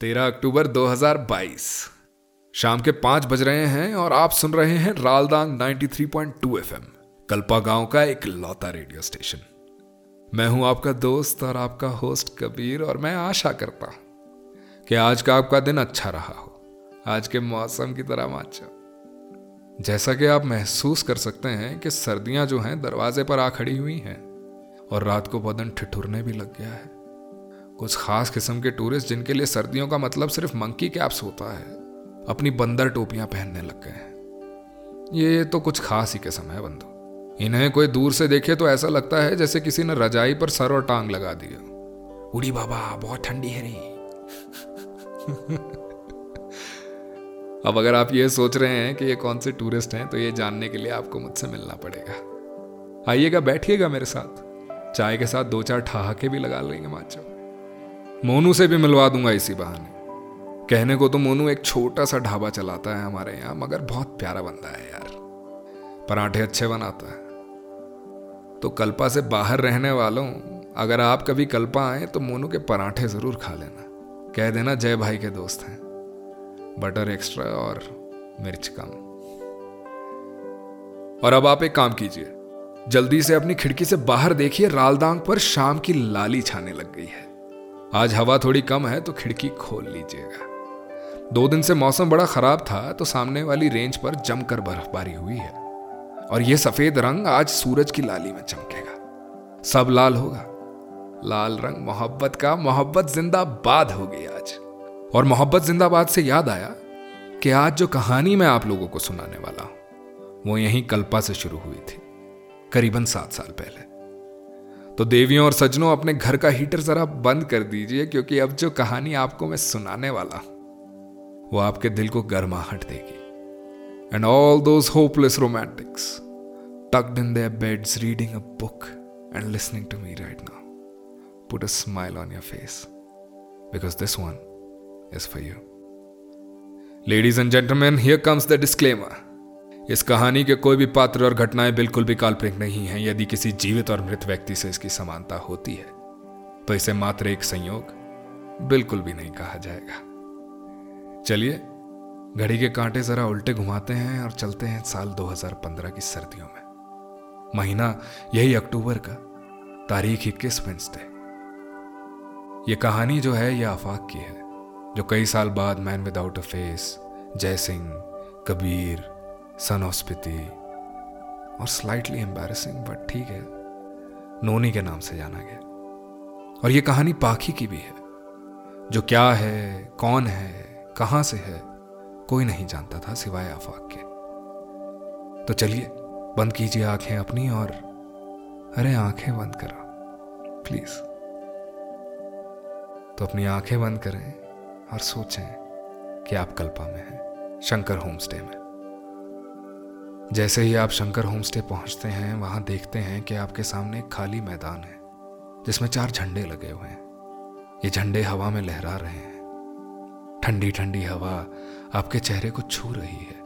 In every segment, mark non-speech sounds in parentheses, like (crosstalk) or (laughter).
तेरह अक्टूबर 2022 शाम के पाँच बज रहे हैं और आप सुन रहे हैं रालदांग 93.2 एफएम, कल्पा गाँव का एक लौता रेडियो स्टेशन। मैं हूँ आपका दोस्त और आपका होस्ट कबीर और मैं आशा करता हूँ कि आज का आपका दिन अच्छा रहा हो। आज के मौसम की तरह माचा। जैसा कि आप महसूस कर सकते हैं कि सर्दियाँ जो हैं, दरवाजे पर आ खड़ी हुई हैं और रात को बदन ठिठुरने भी लग गया है। कुछ खास किस्म के टूरिस्ट जिनके लिए सर्दियों का मतलब सिर्फ़ मंकी कैप्स होता है, अपनी बंदर टोपियाँ पहनने लग गए हैं। ये तो कुछ खास ही किस्म है बंधु। इन्हें कोई दूर से देखे तो ऐसा लगता है जैसे किसी ने रजाई पर सर और टांग लगा दी उड़ी बाबा, बहुत ठंडी है रही (laughs) अब अगर आप ये सोच रहे हैं कि ये कौन से टूरिस्ट हैं तो ये जानने के लिए आपको मुझसे मिलना पड़ेगा। आइएगा, बैठिएगा मेरे साथ। चाय के साथ दो चार ठहाके भी लगा लेंगे, माचो। मोनू से भी मिलवा दूँगा इसी बहाने। कहने को तो मोनू एक छोटा सा ढाबा चलाता है हमारे यहाँ, मगर बहुत प्यारा बंदा है यार। पराठे अच्छे बनाता है। तो कल्पा से बाहर रहने वालों, अगर आप कभी कल्पा आए तो मोनू के पराठे ज़रूर खा लेना। कह देना जय भाई के दोस्त हैं। बटर एक्स्ट्रा और मिर्च कम। और अब आप एक काम कीजिए, जल्दी से अपनी खिड़की से बाहर देखिए, रालदांग पर शाम की लाली छाने लग गई है। आज हवा थोड़ी कम है तो खिड़की खोल लीजिएगा। दो दिन से मौसम बड़ा खराब था तो सामने वाली रेंज पर जमकर बर्फबारी हुई है। और यह सफ़ेद रंग आज सूरज की लाली में चमकेगा। सब लाल होगा। लाल रंग मोहब्बत का मोहब्बत जिंदाबाद होगी आज। और मोहब्बत जिंदाबाद से याद आया कि आज जो कहानी मैं आप लोगों को सुनाने वाला हूँ, वो यहीं कल्पा से शुरू हुई थी, करीबन सात साल पहले। तो देवियों और सजनों, अपने घर का हीटर जरा बंद कर दीजिए, क्योंकि अब जो कहानी आपको मैं सुनाने वाला वो आपके दिल को गर्माहट देगी। And all those hopeless romantics tucked in their beds reading a book and listening to me right now put a smile on your face because this one is for you ladies and gentleman here comes the disclaimer इस कहानी के कोई भी पात्र और घटनाएँ बिल्कुल भी काल्पनिक नहीं हैं। यदि किसी जीवित और मृत व्यक्ति से इसकी समानता होती है तो इसे मात्र एक संयोग बिल्कुल भी नहीं कहा जाएगा। चलिए, घड़ी के कांटे जरा उल्टे घुमाते हैं और चलते हैं साल 2015 की सर्दियों में। महीना यही अक्टूबर का, तारीख इक्कीस वेंसडे ये कहानी जो है, ये आफाक की है, जो कई साल बाद man without a face Jai Singh Kabir son of Spiti और स्लाइटली एम्बेरसिंग बट ठीक है। नोनी के नाम से जाना गया। और ये कहानी पाखी की भी है। जो क्या है, कौन है, कहाँ से है, कोई नहीं जानता था सिवाय आफाक के। तो चलिए, बंद कीजिए आँखें अपनी और अरे आँखें बंद करो प्लीज़ तो अपनी आँखें बंद करें और सोचें कि आप कल्पा में हैं, शंकर होमस्टे में। जैसे ही आप शंकर होमस्टे पहुँचते हैं, वहाँ देखते हैं कि आपके सामने एक खाली मैदान है, जिसमें चार झंडे लगे हुए हैं। ये झंडे हवा में लहरा रहे हैं। ठंडी ठंडी हवा आपके चेहरे को छू रही है।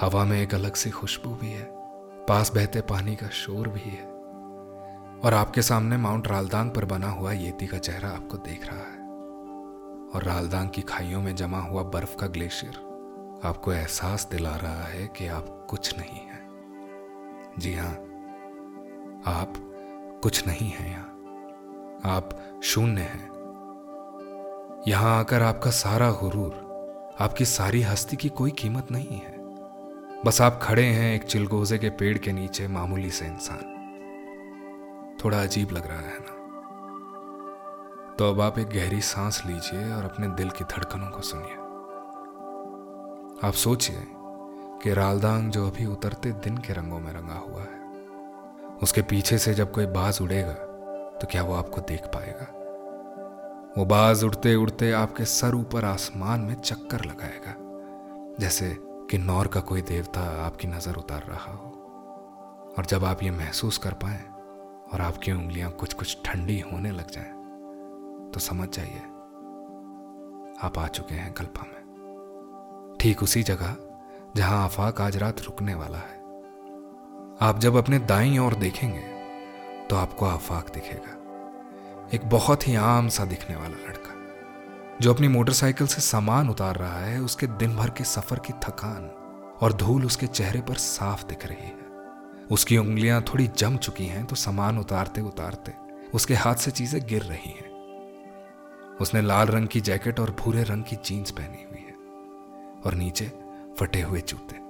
हवा में एक अलग सी खुशबू भी है। पास बहते पानी का शोर भी है। और आपके सामने माउंट रालदांग पर बना हुआ येती का चेहरा आपको देख रहा है। और रालदांग की खाइयों में जमा हुआ बर्फ़ का ग्लेशियर। आपको एहसास दिला रहा है कि आप कुछ नहीं है। जी हाँ, आप कुछ नहीं है यहाँ। आप शून्य हैं। यहाँ आकर आपका सारा गुरूर आपकी सारी हस्ती की कोई कीमत नहीं है। बस आप खड़े हैं एक चिलगोजे के पेड़ के नीचे, मामूली से इंसान। थोड़ा अजीब लग रहा है ना? तो अब आप एक गहरी सांस लीजिए और अपने दिल की धड़कनों को सुनिए। आप सोचिए कि रालदांग जो अभी उतरते दिन के रंगों में रंगा हुआ है उसके पीछे से जब कोई बाज उड़ेगा तो क्या वो आपको देख पाएगा? वो बाज उड़ते उड़ते आपके सर ऊपर आसमान में चक्कर लगाएगा जैसे कि नौर का कोई देवता आपकी नज़र उतार रहा हो। और जब आप ये महसूस कर पाए और आपकी उंगलियाँ कुछ कुछ ठंडी होने लग जाएँ, तो समझ जाइए आप आ चुके हैं कल्पा में। ठीक उसी जगह जहाँ आफाक आज रात रुकने वाला है। आप जब अपने दाई ओर देखेंगे तो आपको आफाक दिखेगा। एक बहुत ही आम सा दिखने वाला लड़का, जो अपनी मोटरसाइकिल से सामान उतार रहा है, उसके दिन भर के सफ़र की थकान और धूल उसके चेहरे पर साफ़ दिख रही है। उसकी उंगलियाँ थोड़ी जम चुकी हैं तो सामान उतारते उतारते उसके हाथ से चीज़ें गिर रही हैं। उसने लाल रंग की जैकेट और भूरे रंग की जीन्स पहनी हुई और नीचे फटे हुए जूते।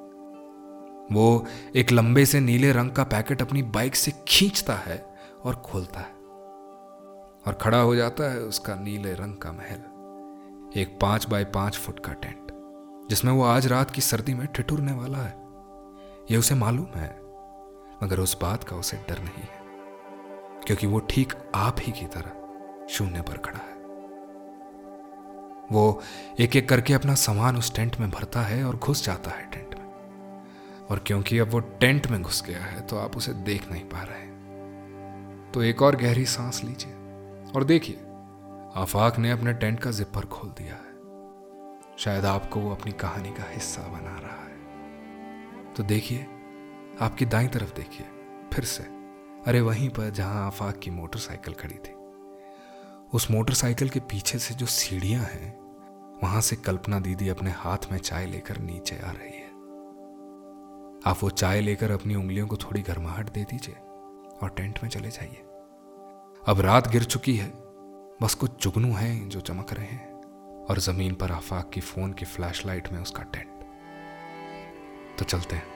वो एक लंबे से नीले रंग का पैकेट अपनी बाइक से खींचता है और खोलता है और खड़ा हो जाता है उसका नीले रंग का महल, एक पाँच बाय पाँच फुट का टेंट, जिसमें वो आज रात की सर्दी में ठिठुरने वाला है। यह उसे मालूम है, मगर उस बात का उसे डर नहीं है, क्योंकि वो ठीक आप ही की तरह शून्य पर खड़ा है। वो एक एक करके अपना सामान उस टेंट में भरता है और घुस जाता है टेंट में। और क्योंकि अब वो टेंट में घुस गया है तो आप उसे देख नहीं पा रहे तो एक और गहरी सांस लीजिए और देखिए, आफाक ने अपने टेंट का जिपर खोल दिया है। शायद आपको वो अपनी कहानी का हिस्सा बना रहा है। तो देखिए, आपकी दाई तरफ़ देखिए, फिर से। अरे वहीं पर जहाँ आफाक की मोटरसाइकिल खड़ी थी। उस मोटरसाइकिल के पीछे से जो सीढ़ियाँ हैं, वहाँ से कल्पना दीदी अपने हाथ में चाय लेकर नीचे आ रही है। आप वो चाय लेकर अपनी उंगलियों को थोड़ी गर्माहट दे दीजिए और टेंट में चले जाइए। अब रात गिर चुकी है, बस कुछ चुगनू हैं जो चमक रहे हैं और ज़मीन पर आफाक की फ़ोन की फ्लैशलाइट में उसका टेंट। तो चलते हैं,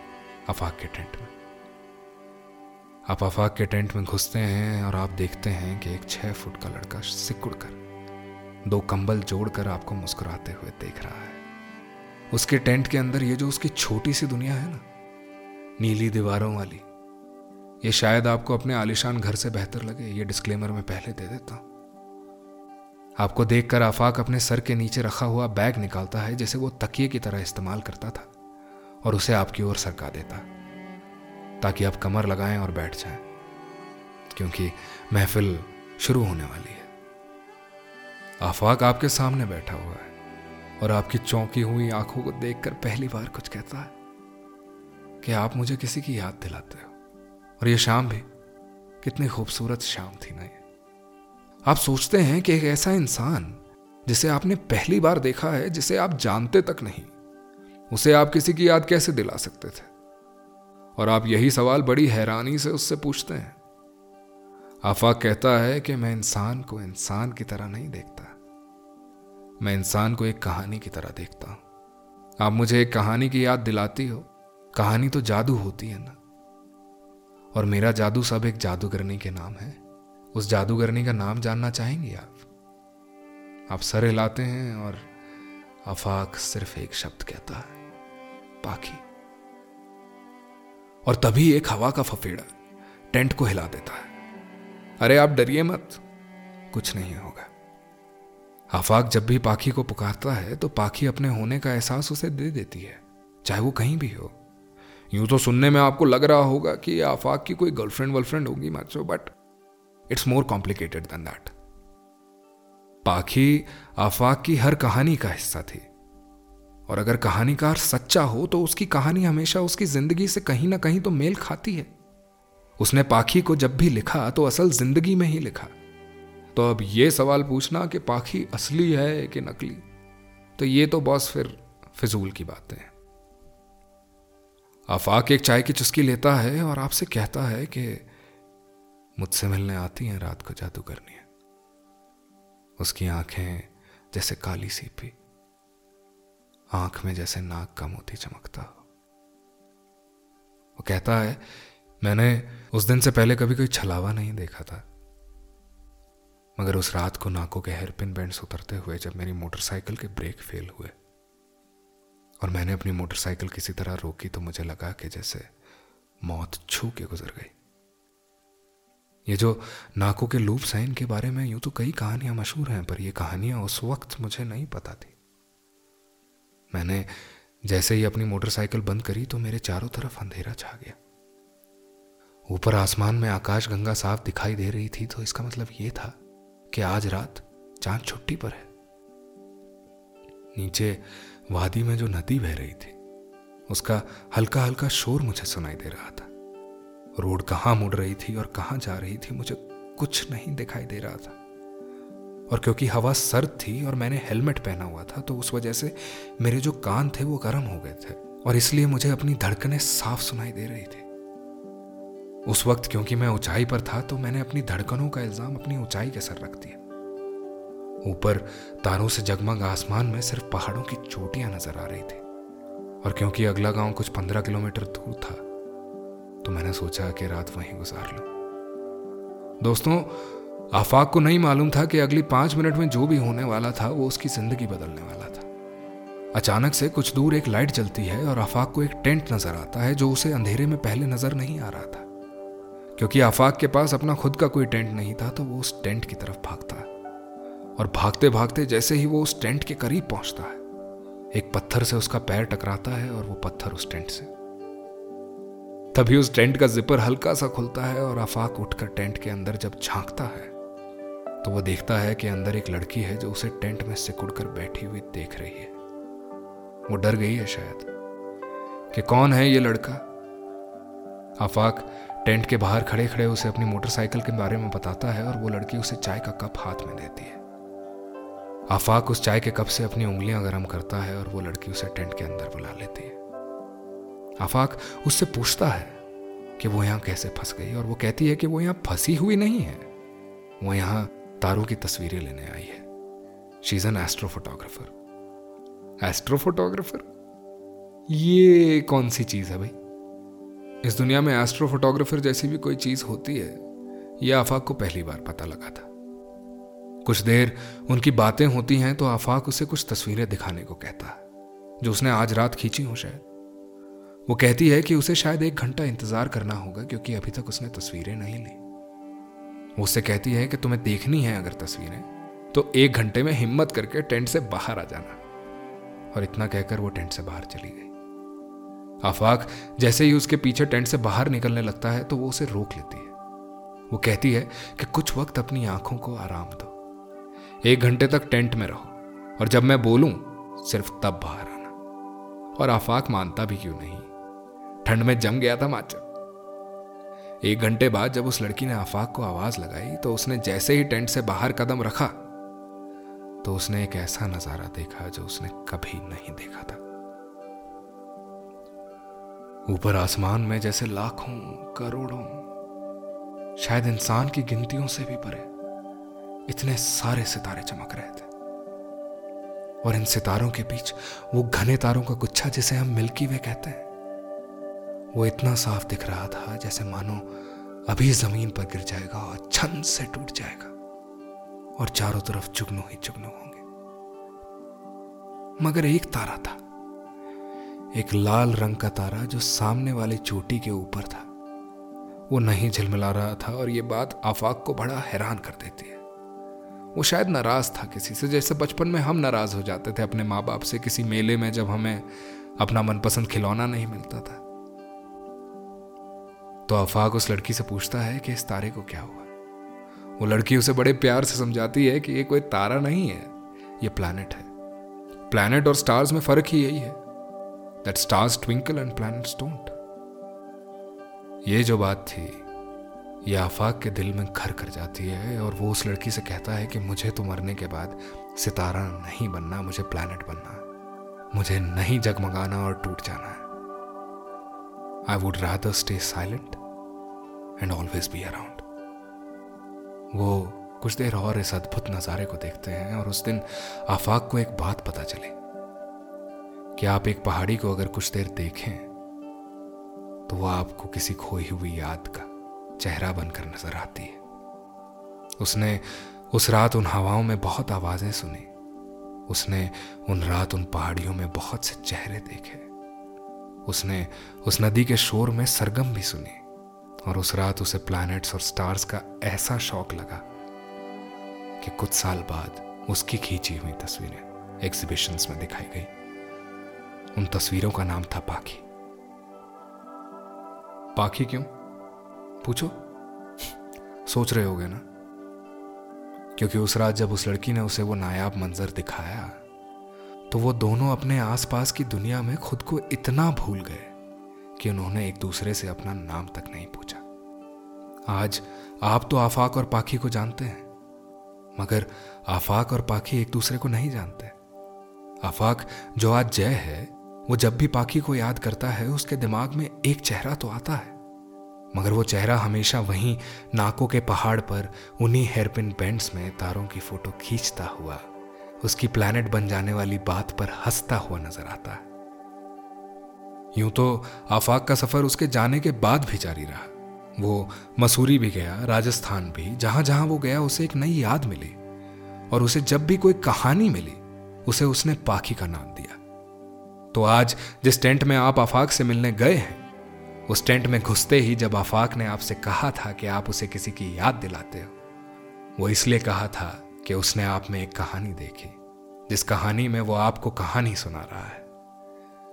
आफाक के टेंट में। आप आफाक के टेंट में घुसते हैं और आप देखते हैं कि एक छह फुट का लड़का सिकुड़ कर दो कंबल जोड़कर आपको मुस्कुराते हुए देख रहा है। उसके टेंट के अंदर ये जो उसकी छोटी सी दुनिया है ना, नीली दीवारों वाली, ये शायद आपको अपने आलिशान घर से बेहतर लगे, ये डिस्क्लेमर मैं पहले दे देता हूँ। आपको देखकर आफाक अपने सर के नीचे रखा हुआ बैग निकालता है, जैसे वो तकिए की तरह इस्तेमाल करता था और उसे आपकी ओर सरका देता ताकि आप कमर लगाएँ और बैठ जाएँ, क्योंकि महफिल शुरू होने वाली है। आफाक आपके सामने बैठा हुआ है और आपकी चौंकी हुई आँखों को देखकर पहली बार कुछ कहता है कि आप मुझे किसी की याद दिलाते हो। और ये शाम भी, कितनी खूबसूरत शाम थी ना ये। आप सोचते हैं कि एक ऐसा इंसान, जिसे आपने पहली बार देखा है, जिसे आप जानते तक नहीं, उसे आप किसी की याद कैसे दिला सकते थे? और आप यही सवाल बड़ी हैरानी से उससे पूछते हैं। आफाक कहता है कि मैं इंसान को इंसान की तरह नहीं देखता। मैं इंसान को एक कहानी की तरह देखता हूँ। आप मुझे एक कहानी की याद दिलाती हो। कहानी तो जादू होती है ना। और मेरा जादू सब एक जादूगरनी के नाम है। उस जादूगरनी का नाम जानना चाहेंगे आप? आप सर हिलाते हैं और अफाक सिर्फ़ एक शब्द कहता है, पाखी। और तभी एक हवा का फफेड़ा टेंट को हिला देता है। अरे आप डरिए मत। कुछ नहीं होगा। आफाक जब भी पाखी को पुकारता है तो पाखी अपने होने का एहसास उसे दे देती है, चाहे वो कहीं भी हो। यूँ तो सुनने में आपको लग रहा होगा कि आफाक की कोई गर्लफ्रेंड वर्लफ्रेंड होगी मचो but it's more complicated than that Pakhi Afaq की हर कहानी का हिस्सा थी। और अगर कहानीकार सच्चा हो तो उसकी कहानी हमेशा उसकी ज़िंदगी से कहीं ना कहीं तो मेल खाती है। उसने पाखी को जब भी लिखा तो असल ज़िंदगी में ही लिखा। तो अब यह सवाल पूछना कि पाखी असली है कि नकली? तो ये तो बॉस फिर फिजूल की बातें हैं। आफाक एक चाय की चुस्की लेता है और आपसे कहता है कि मुझसे मिलने आती हैं, रात को जादू करनी है। उसकी आँखें जैसे काली सीपी। आँख में जैसे नाक का मोती चमकता। वो कहता है, मैंने उस दिन से पहले कभी कोई छलावा नहीं देखा था। मगर उस रात को नाकों के हेयरपिन बैंड्स उतरते हुए जब मेरी मोटरसाइकिल के ब्रेक फेल हुए और मैंने अपनी मोटरसाइकिल किसी तरह रोकी तो मुझे लगा कि जैसे मौत छू के गुजर गई। ये जो नाकों के लूप्स हैं इनके बारे में यूँ तो कई कहानियाँ मशहूर हैं, पर ये कहानियाँ उस वक्त मुझे नहीं पता थी। मैंने जैसे ही अपनी मोटरसाइकिल बंद करी तो मेरे चारों तरफ़ अंधेरा छा गया। ऊपर आसमान में आकाश गंगा साफ़ दिखाई दे रही थी तो इसका मतलब ये था कि आज रात चाँद छुट्टी पर है। नीचे वादी में जो नदी बह रही थी, उसका हल्का हल्का शोर मुझे सुनाई दे रहा था। रोड कहाँ मुड़ रही थी और कहाँ जा रही थी मुझे कुछ नहीं दिखाई दे रहा था। और क्योंकि हवा सर्द थी और मैंने हेलमेट पहना हुआ था तो उस वजह से मेरे जो कान थे वो गर्म हो गए थे और इसलिए मुझे अपनी धड़कनें साफ़ सुनाई दे रही थी। उस वक्त क्योंकि मैं ऊंचाई पर था तो मैंने अपनी धड़कनों का इल्ज़ाम अपनी ऊंचाई के सर रख दिया ऊपर तारों से जगमग आसमान में सिर्फ़ पहाड़ों की चोटियाँ नज़र आ रही थी और क्योंकि अगला गाँव कुछ पंद्रह किलोमीटर दूर था तो मैंने सोचा कि रात वहीं गुजार लूँ। दोस्तों आफाक को नहीं मालूम था कि अगली पाँच मिनट में जो भी होने वाला था, वो उसकी ज़िंदगी बदलने वाला था। अचानक से कुछ दूर एक लाइट जलती है और आफाक को एक टेंट नज़र आता है जो उसे अंधेरे में पहले नज़र नहीं आ रहा था। क्योंकि आफाक के पास अपना खुद का कोई टेंट नहीं था तो वो उस टेंट की तरफ़ भागता है। और भागते भागते जैसे ही वो उस टेंट के करीब पहुँचता है, एक पत्थर से उसका पैर टकराता है और वो पत्थर उस टेंट से। तभी उस टेंट का जिपर हल्का सा खुलता है और आफाक उठकर टेंट के अंदर जब झांकता है तो वो देखता है कि अंदर एक लड़की है जो उसे टेंट में सिकुड़ कर बैठी हुई देख रही है। वो डर गई है शायद। कि कौन है ये लड़का? आफाक टेंट के बाहर खड़े खड़े उसे अपनी मोटरसाइकिल के बारे में बताता है और वो लड़की उसे चाय का कप हाथ में देती है। आफाक उस चाय के कप से अपनी उंगलियाँ गर्म करता है और वो लड़की उसे टेंट के अंदर बुला लेती है। आफाक उससे पूछता है कि वो यहाँ कैसे फंस गई और वो कहती है कि वो यहाँ फंसी हुई नहीं है। वो यहाँ तारों की तस्वीरें लेने आई है। She is an astrophotographer astrophotographer ये कौन सी चीज़ है भाई? इस दुनिया में एस्ट्रो फोटोग्राफर जैसी भी कोई चीज़ होती है यह आफाक को पहली बार पता लगा था। कुछ देर उनकी बातें होती हैं तो आफाक उसे कुछ तस्वीरें दिखाने को कहता है, जो उसने आज रात खींची हो शायद। वो कहती है कि उसे शायद एक घंटा इंतज़ार करना होगा, क्योंकि अभी तक उसने तस्वीरें नहीं ली। उससे कहती है कि तुम्हें देखनी है अगर तस्वीरें तो एक घंटे में हिम्मत करके टेंट से बाहर आ जाना। और इतना कहकर वो टेंट से बाहर चली गई। आफाक जैसे ही उसके पीछे टेंट से बाहर निकलने लगता है तो वो उसे रोक लेती है। वो कहती है कि कुछ वक्त अपनी आँखों को आराम दो। एक घंटे तक टेंट में रहो, और जब मैं बोलूँ, सिर्फ़ तब बाहर आना। और आफाक मानता भी क्यों नहीं? ठंड में जम गया था माचा एक घंटे बाद जब उस लड़की ने आफाक को आवाज़ लगाई तो उसने जैसे ही टेंट से बाहर कदम रखा तो उसने एक ऐसा नज़ारा देखा जो उसने कभी नहीं देखा था। ऊपर आसमान में जैसे लाखों, करोड़ों, शायद इंसान की गिनतियों से भी परे, इतने सारे सितारे चमक रहे थे। और इन सितारों के बीच वो घने तारों का गुच्छा जिसे हम मिल्की वे कहते हैं वो इतना साफ़ दिख रहा था जैसे मानो अभी ज़मीन पर गिर जाएगा और छन से टूट जाएगा। और चारों तरफ़ चुगनू ही चुगनू होंगे। मगर एक तारा था। एक लाल रंग का तारा जो सामने वाली चोटी के ऊपर था। वो नहीं झिलमिला रहा था और ये बात आफाक को बड़ा हैरान कर देती है। वो शायद नाराज़ था किसी से, जैसे बचपन में हम नाराज़ हो जाते थे अपने माँ बाप से किसी मेले में जब हमें अपना मनपसंद खिलौना नहीं मिलता था। तो आफाक उस लड़की से पूछता है कि इस तारे को क्या हुआ? वो लड़की उसे बड़े प्यार से समझाती है कि ये कोई तारा नहीं है, ये प्लानट है। प्लैनेट और स्टार्स में फ़र्क ही यही है that stars twinkle and planets don't ये जो बात थी, ये आफाक के दिल में घर कर जाती है और वो उस लड़की से कहता है कि मुझे तो मरने के बाद सितारा नहीं बनना, मुझे प्लानट बनना, मुझे नहीं जगमगाना और टूट जाना। है I would rather stay silent and always be around वो कुछ देर और इस अद्भुत नज़ारे को देखते हैं और उस दिन आफाक को एक बात पता चले कि आप एक पहाड़ी को अगर कुछ देर देखें तो वह आपको किसी खोई हुई याद का चेहरा बनकर नज़र आती है। उसने उस रात उन हवाओं में बहुत आवाज़ें सुनी। उसने उन रात उन पहाड़ियों में बहुत से चेहरे देखे। उसने उस नदी के शोर में सरगम भी सुनी और उस रात उसे प्लैनेट्स और स्टार्स का ऐसा शौक लगा कि कुछ साल बाद उसकी खींची हुई तस्वीरें एग्जीबिशंस में दिखाई गई। उन तस्वीरों का नाम था पाखी। पाखी क्यों? पूछो। सोच रहे होगे ना? क्योंकि उस रात जब उस लड़की ने उसे वो नायाब मंजर दिखाया तो वो दोनों अपने आसपास की दुनिया में खुद को इतना भूल गए कि उन्होंने एक दूसरे से अपना नाम तक नहीं पूछा। आज आप तो आफाक और पाखी को जानते हैं, मगर आफाक और पाखी एक दूसरे को नहीं जानते। आफाक जो आज जय है, वो जब भी पाखी को याद करता है, उसके दिमाग में एक चेहरा तो आता है। मगर वो चेहरा हमेशा वहीं नाकों के पहाड़ पर, उन्हीं हेयरपिन बैंड्स में तारों की फ़ोटो खींचता हुआ उसकी प्लैनेट बन जाने वाली बात पर हंसता हुआ नज़र आता है। यूँ तो आफाक का सफ़र उसके जाने के बाद भी जारी रहा। वो मसूरी भी गया, राजस्थान भी जहाँ जहाँ वो गया, उसे एक नई याद मिली। और उसे जब भी कोई कहानी मिली, उसे उसने पाखी का नाम दिया। तो आज जिस टेंट में आप आफाक से मिलने गए हैं, उस टेंट में घुसते ही जब आफाक ने आपसे कहा था कि आप उसे किसी की याद दिलाते हो, वो इसलिए कहा था कि उसने आप में एक कहानी देखी। जिस कहानी में वो आपको कहानी सुना रहा है।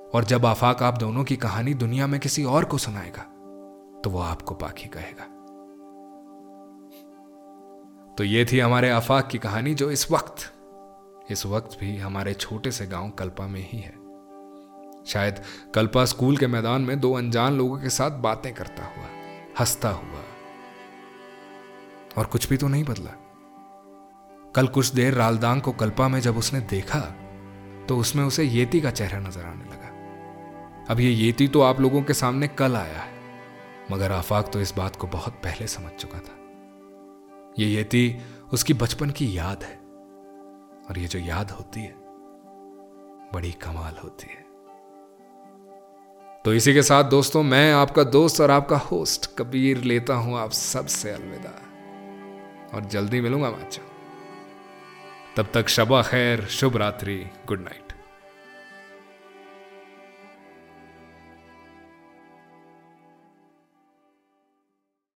और जब आफाक आप दोनों की कहानी दुनिया में किसी और को सुनाएगा तो वो आपको पाखी कहेगा। तो ये थी हमारे आफाक की कहानी जो इस वक्त इस वक्त भी हमारे छोटे से गाँव कल्पा में ही है। शायद कल्पा स्कूल के मैदान में दो अनजान लोगों के साथ बातें करता हुआ, हंसता हुआ, और कुछ भी तो नहीं बदला। कल कुछ देर रालदांग को कल्पा में जब उसने देखा तो उसमें उसे येती का चेहरा नज़र आने लगा। अब ये येती तो आप लोगों के सामने कल आया है, मगर आफाक तो इस बात को बहुत पहले समझ चुका था। ये येती उसकी बचपन की याद है, और ये जो याद होती है, बड़ी कमाल होती है। तो इसी के साथ दोस्तों, मैं आपका दोस्त और आपका होस्ट कबीर लेता हूँ आप सबसे अलविदा। और जल्दी मिलूँगा बच्चों तब तक शबा खैर शुभ रात्रि गुड नाइट।